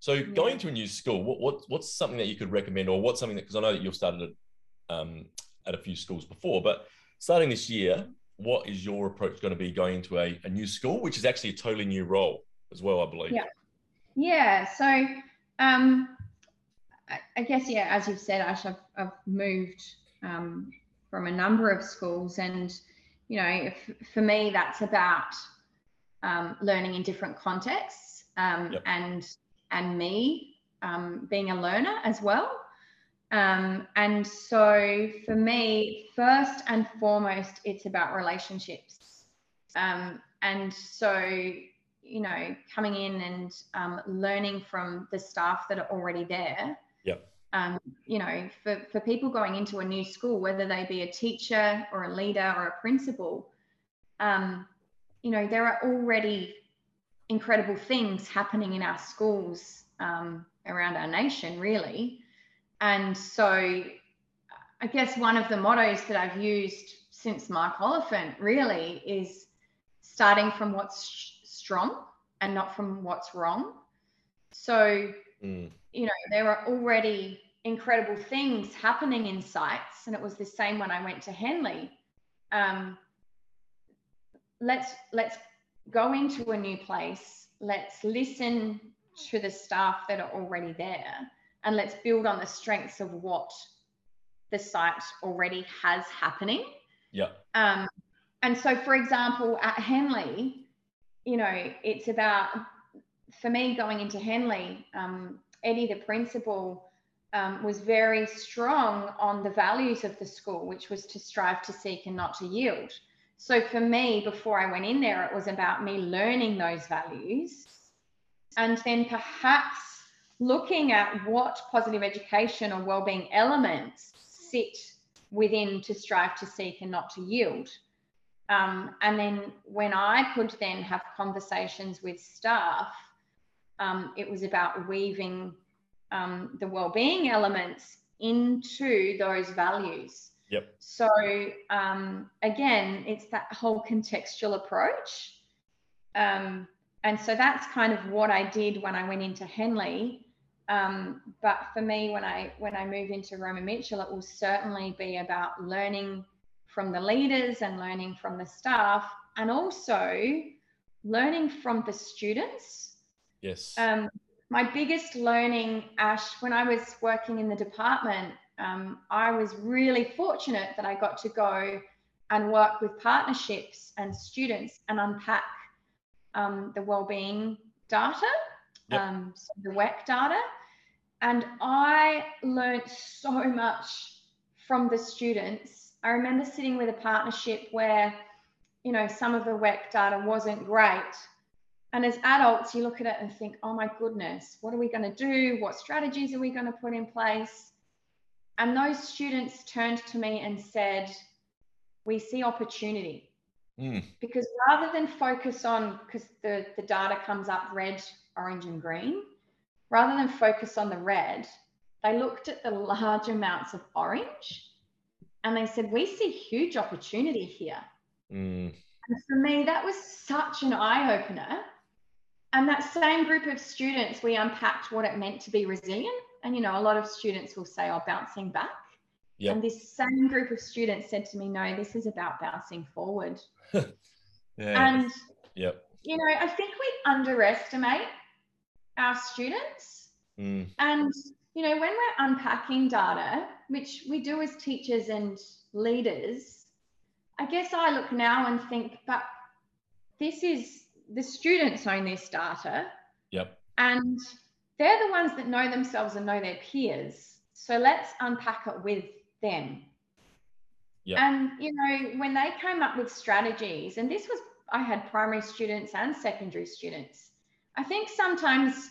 So going to a new school, what, what what's something that you could recommend, or what's something that because I know that you've started at, um, at a few schools before, but starting this year, what is your approach going to be going into a, a new school, which is actually a totally new role as well, I believe. Yeah. Yeah. So, um, I, I guess yeah, as you've said, Ash, I've, I've moved um, from a number of schools, and you know, if, for me, that's about um, learning in different contexts, um, Yep. and and me um, being a learner as well. Um, and so for me, first and foremost, it's about relationships. Um, and so, you know, coming in and um, learning from the staff that are already there. Yep. Um, you know, for, for people going into a new school, whether they be a teacher or a leader or a principal, um, you know, there are already incredible things happening in our schools um, around our nation, really. And so I guess one of the mottos that I've used since Mark Oliphant really is starting from what's strong and not from what's wrong. So, Mm, you know, there are already incredible things happening in sites, and it was the same when I went to Henley. Um, let's let's go into a new place. Let's listen to the staff that are already there, and let's build on the strengths of what the site already has happening. yeah. Um, and so, for example, at Henley, you know, it's about for me going into Henley. Um, Eddie, the principal, um, was very strong on the values of the school, which was to strive to seek and not to yield. So for me, before I went in there, it was about me learning those values and then perhaps looking at what positive education or well-being elements sit within to strive to seek and not to yield. Um, and then when I could then have conversations with staff, um, it was about weaving um, the well-being elements into those values. Yep. So um, again, it's that whole contextual approach. Um, and so that's kind of what I did when I went into Henley. Um, but for me, when I when I move into Roma Mitchell, it will certainly be about learning from the leaders and learning from the staff, and also learning from the students. Yes. Um, my biggest learning, Ash, when I was working in the department, um, I was really fortunate that I got to go and work with partnerships and students and unpack um, the wellbeing data, Yep. um, so the WEC data. And I learned so much from the students. I remember sitting with a partnership where, you know, some of the WEC data wasn't great. And as adults, you look at it and think, oh my goodness, what are we going to do? What strategies are we going to put in place? And those students turned to me and said, we see opportunity. Mm. Because rather than focus on, because the, the data comes up red, orange, and green, rather than focus on the red, they looked at the large amounts of orange and they said, we see huge opportunity here. Mm. And for me, that was such an eye opener. And that same group of students, we unpacked what it meant to be resilient. And, you know, a lot of students will say, oh, bouncing back. Yep. And this same group of students said to me, no, this is about bouncing forward. yeah. And, yep. you know, I think we underestimate our students. Mm. And, you know, when we're unpacking data, which we do as teachers and leaders, I guess I look now and think, but this is the students own this data. Yep. And they're the ones that know themselves and know their peers. So let's unpack it with them. Yep. And, you know, when they came up with strategies, and this was, I had primary students and secondary students. I think sometimes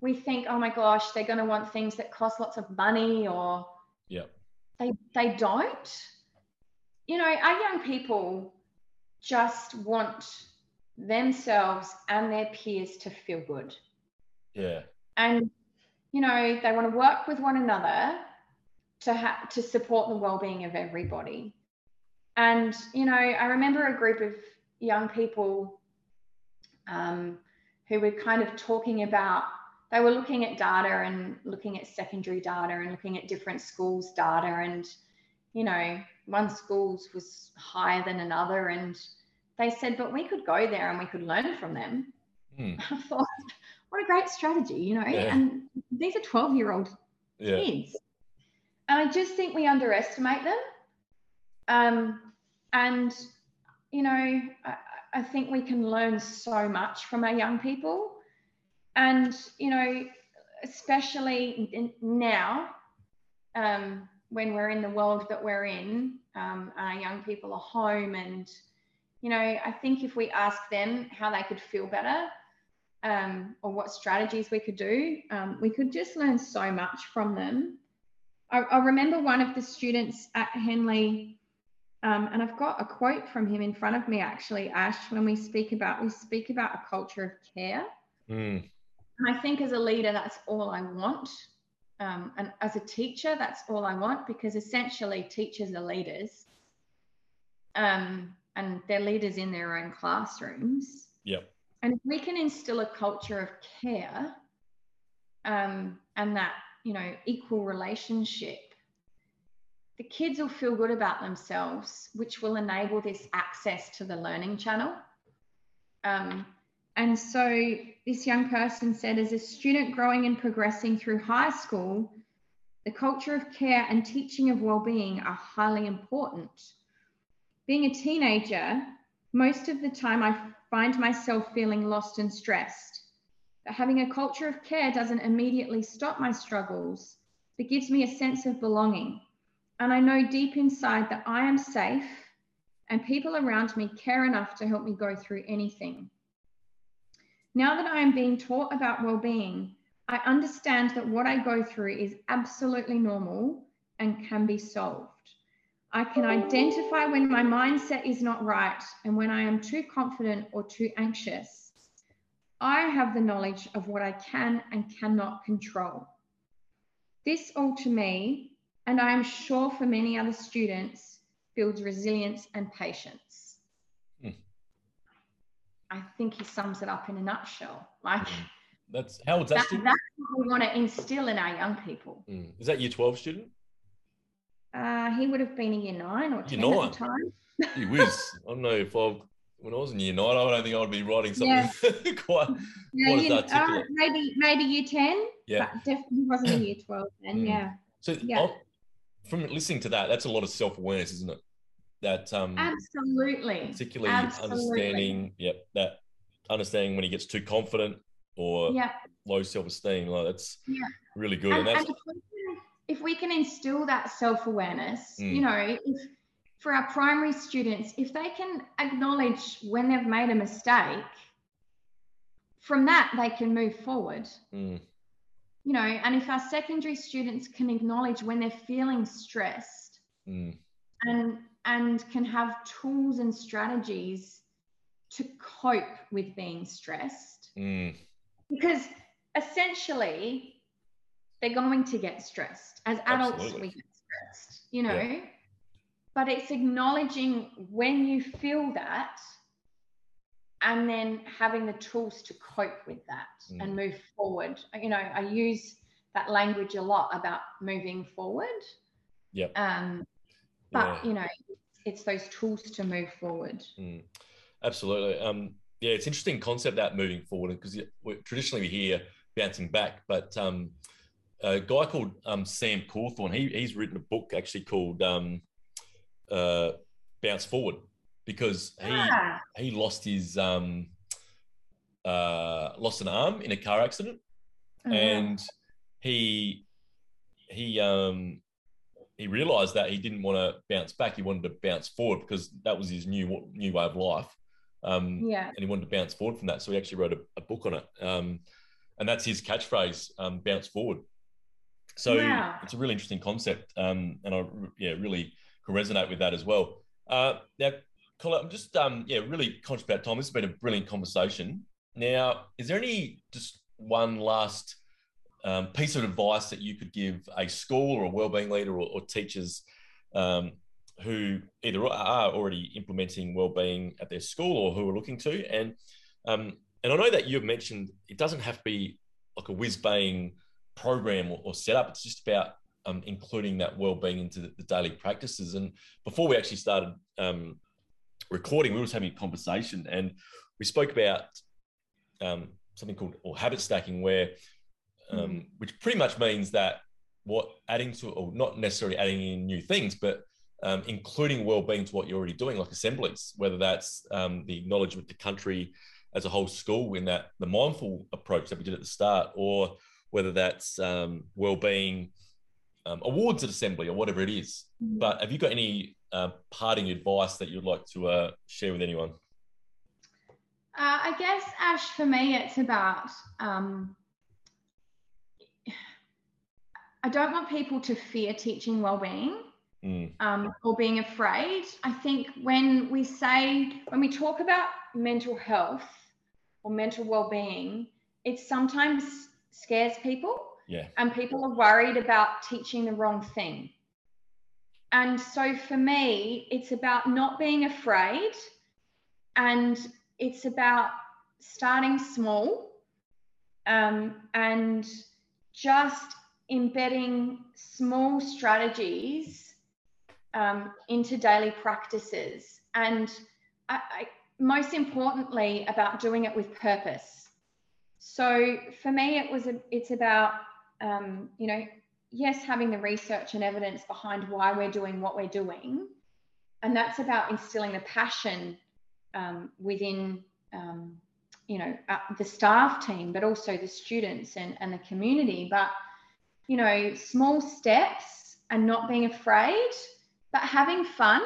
we think, oh my gosh, they're going to want things that cost lots of money or Yep. they, they don't. You know, our young people just want themselves and their peers to feel good Yeah. and you know they want to work with one another to ha- to support the well-being of everybody and you know i remember a group of young people um, who were kind of talking about they were looking at data and looking at secondary data and looking at different schools data and you know one school's was higher than another and they said but we could go there and we could learn from them Mm. I thought, what a great strategy, you know. Yeah. And these are 12 year old Yeah. kids. And I just think we underestimate them. Um, and, you know, I, I think we can learn so much from our young people. And, you know, especially in, now, um, when we're in the world that we're in, um, our young people are home and, you know, I think if we ask them how they could feel better, um, or what strategies we could do, um, we could just learn so much from them. I, I remember one of the students at Henley, um, and I've got a quote from him in front of me actually, Ash, when we speak about we speak about a culture of care. Mm. And I think as a leader, that's all I want. Um, and as a teacher, that's all I want because essentially teachers are leaders. Um, and they're leaders in their own classrooms. Yep. And if we can instill a culture of care um, and that, you know, equal relationship, the kids will feel good about themselves, which will enable this access to the learning channel. Um, and so this young person said, as a student growing and progressing through high school, the culture of care and teaching of well-being are highly important. Being a teenager, most of the time I find myself feeling lost and stressed. But having a culture of care doesn't immediately stop my struggles, but gives me a sense of belonging. And I know deep inside that I am safe and people around me care enough to help me go through anything. Now that I am being taught about well-being, I understand that what I go through is absolutely normal and can be solved. I can identify when my mindset is not right and when I am too confident or too anxious. I have the knowledge of what I can and cannot control. This all to me, and I am sure for many other students, builds resilience and patience. Hmm. I think he sums it up in a nutshell. Like That's how that, that's what we want to instill in our young people. Mm. Is that year 12 student? Uh, he would have been a year nine or Year 10 nine? at the time. Gee whiz. I don't know if I, when I was in year nine, I don't think I would be writing something quite, Yeah, is year- uh, maybe maybe year 10, yeah. but definitely wasn't a year 12 then. Mm. Yeah, So Yeah. I'll- from listening to that, that's a lot of self-awareness, isn't it? That um, absolutely. particularly absolutely. understanding, yep, that understanding when he gets too confident or Yeah. low self-esteem, like that's Yeah. really good. And, And, that's and if, we can, if we can instill that self awareness, Mm. you know, if for our primary students, if they can acknowledge when they've made a mistake, from that they can move forward. Mm. You know, and if our secondary students can acknowledge when they're feeling stressed Mm. and and can have tools and strategies to cope with being stressed, Mm. because essentially they're going to get stressed as adults Absolutely. we get stressed you know Yeah. but it's acknowledging when you feel that and then having the tools to cope with that Mm. and move forward you know i use that language a lot about moving forward Yep. um but Yeah. you know it's those tools to move forward Mm, absolutely. Um, yeah, it's interesting concept that moving forward because traditionally we hear bouncing back, but um, a guy called um, Sam Cawthorn, he, he's written a book actually called um, uh, Bounce Forward because he Ah, he lost his um, uh, lost an arm in a car accident mhm. and he he um he realized that he didn't want to bounce back. He wanted to bounce forward because that was his new new way of life um yeah. and he wanted to bounce forward from that. So he actually wrote a, a book on it um and that's his catchphrase um bounce forward so Wow. it's a really interesting concept um and i yeah really can resonate with that as well uh now Colette, i'm just um yeah really conscious about time this has been a brilliant conversation now is there any just one last um, piece of advice that you could give a school or a wellbeing leader or, or teachers um, who either are already implementing wellbeing at their school or who are looking to? And um, and I know that you've mentioned it doesn't have to be like a whiz bang program or, or setup. It's just about um, including that wellbeing into the, the daily practices. And before we actually started um, recording, we were just having a conversation and we spoke about um, something called or habit stacking, where um, which pretty much means that what adding to or not necessarily adding in new things, but um, including well-being to what you're already doing, like assemblies, whether that's um, the acknowledgement the country as a whole school in that the mindful approach that we did at the start, or whether that's um, well-being um, awards at assembly or whatever it is. But have you got any uh, parting advice that you'd like to uh, share with anyone? Uh, I guess, Ash, for me, it's about um, I don't want people to fear teaching well-being Mm, um, or being afraid. I think when we say, when we talk about mental health or mental well-being, it's sometimes scares people yeah. and people are worried about teaching the wrong thing. And so for me, it's about not being afraid and it's about starting small um, and just embedding small strategies um, into daily practices. And I, I, most importantly, about doing it with purpose. So for me, it was a, it's about um, you know yes having the research and evidence behind why we're doing what we're doing, and that's about instilling the passion um, within um, you know uh, the staff team, but also the students and, and the community. But you know small steps and not being afraid, but having fun.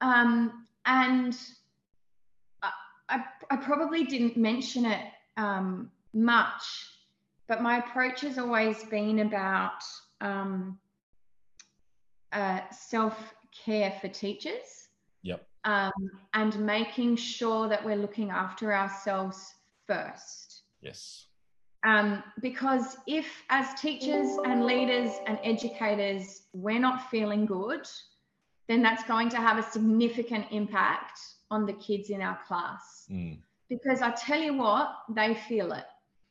Um, and I, I, I probably didn't mention it um, much, but my approach has always been about um, uh, self care for teachers. Yep. Um, and making sure that we're looking after ourselves first. Yes. Um, because if, as teachers and leaders and educators, we're not feeling good, then that's going to have a significant impact on the kids in our class. Mm, Because I tell you what, they feel it.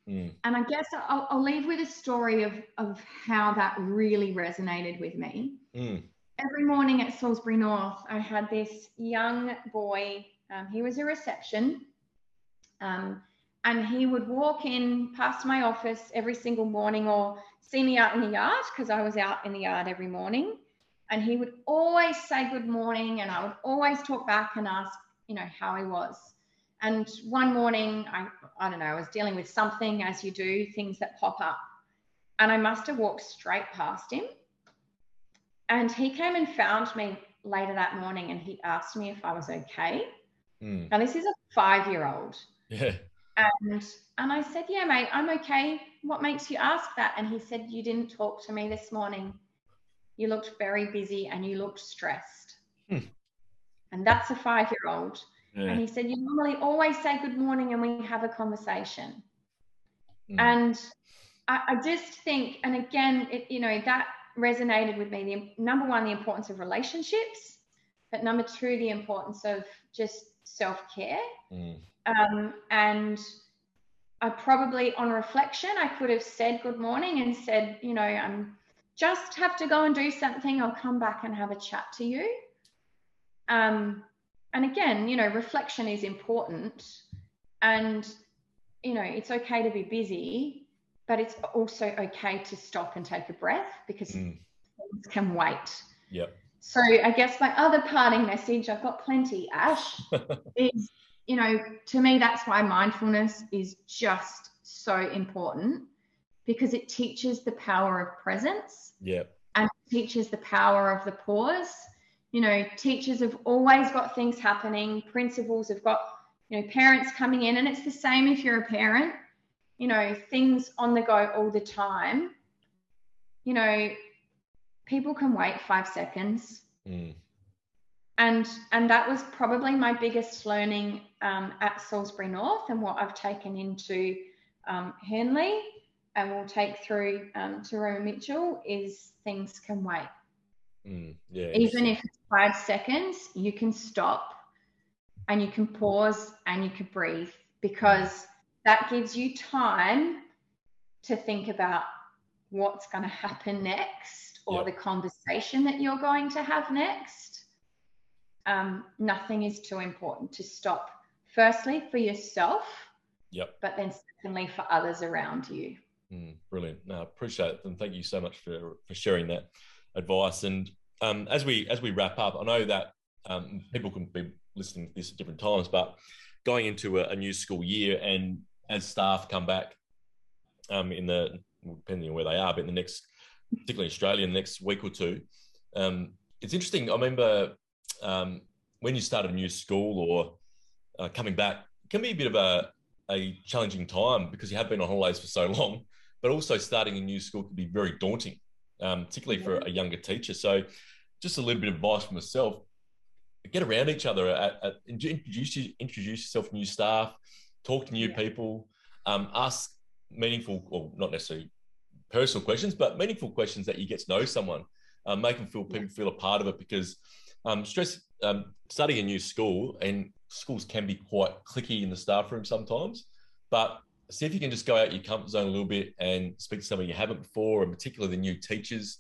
mm, And I guess I'll, I'll leave with a story of, of how that really resonated with me. mm, Every morning at Salisbury North, I had this young boy, um, he was a reception, um, and he would walk in past my office every single morning or see me out in the yard because I was out in the yard every morning. And he would always say good morning, and I would always talk back and ask, you know, how he was. And one morning, I, I don't know, I was dealing with something as you do, things that pop up. And I must have walked straight past him. And he came and found me later that morning and he asked me if I was okay. Mm. Now, this is a five year old. Yeah. And and I said, Yeah, mate, I'm okay. What makes you ask that? And he said, You didn't talk to me this morning. You looked very busy and you looked stressed. Hmm. And that's a five year old. And he said, You normally always say good morning and we have a conversation. Mm. And I, I just think, and again, it, you know, that resonated with me. The number one, the importance of relationships, but number two, the importance of just self care. Mm. Um, and I probably, on reflection, I could have said good morning and said, you know, I'm just have to go and do something. I'll come back and have a chat to you. Um, and again, you know, reflection is important. And, you know, it's okay to be busy, but it's also okay to stop and take a breath because Mm. things can wait. Yep. So I guess my other parting message, I've got plenty, Ash, is, you know, to me, that's why mindfulness is just so important because it teaches the power of presence Yep. and teaches the power of the pause. You know, teachers have always got things happening, principals have got, you know, parents coming in, and it's the same if you're a parent, you know, things on the go all the time. You know, people can wait five seconds Mm. and and that was probably my biggest learning um, at Salisbury North and what I've taken into um, Henley and will take through um, to Roma Mitchell is things can wait. Mm. Yeah. Even if it's five seconds, you can stop and you can pause and you can breathe because that gives you time to think about what's going to happen next or Yep. the conversation that you're going to have next. Um, nothing is too important to stop, firstly, for yourself, Yep. but then secondly, for others around you. Mm, brilliant. No, I appreciate it, and thank you so much for for sharing that advice. And um, as we as we wrap up, I know that um, people can be listening to this at different times, but going into a, a new school year, and as staff come back um, in the depending on where they are, but in the next, particularly Australia, in the next week or two, um, it's interesting. I remember um, when you start a new school or uh, coming back, can be a bit of a a challenging time because you have been on holidays for so long, but also starting a new school can be very daunting, um, particularly for a younger teacher. So, just a little bit of advice from myself: get around each other, at, at, introduce introduce yourself to new staff, talk to new Yeah. people, um, ask meaningful, or not necessarily personal questions, but meaningful questions that you get to know someone, um, make them feel people feel a part of it because um, stress um, starting a new school and schools can be quite clicky in the staff room sometimes but see if you can just go out your comfort zone a little bit and speak to somebody you haven't before and particularly the new teachers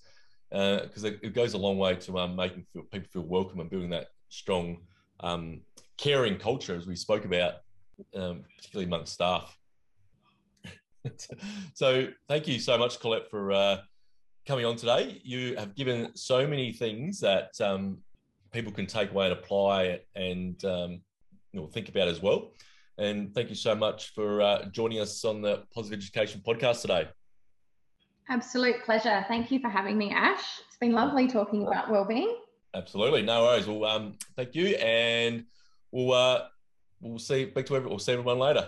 because it, it goes a long way to um, making feel, people feel welcome and building that strong um, caring culture as we spoke about um, particularly amongst staff so thank you so much colette for uh, coming on today you have given so many things that um, people can take away and apply and um, you know, think about as well. And thank you so much for uh, joining us on the Positive Education podcast today. Absolute pleasure. Thank you for having me, Ash. It's been lovely talking about well-being. Absolutely, no worries. Well, um, thank you, and we'll uh, we'll see. Back to everyone. We'll see everyone later.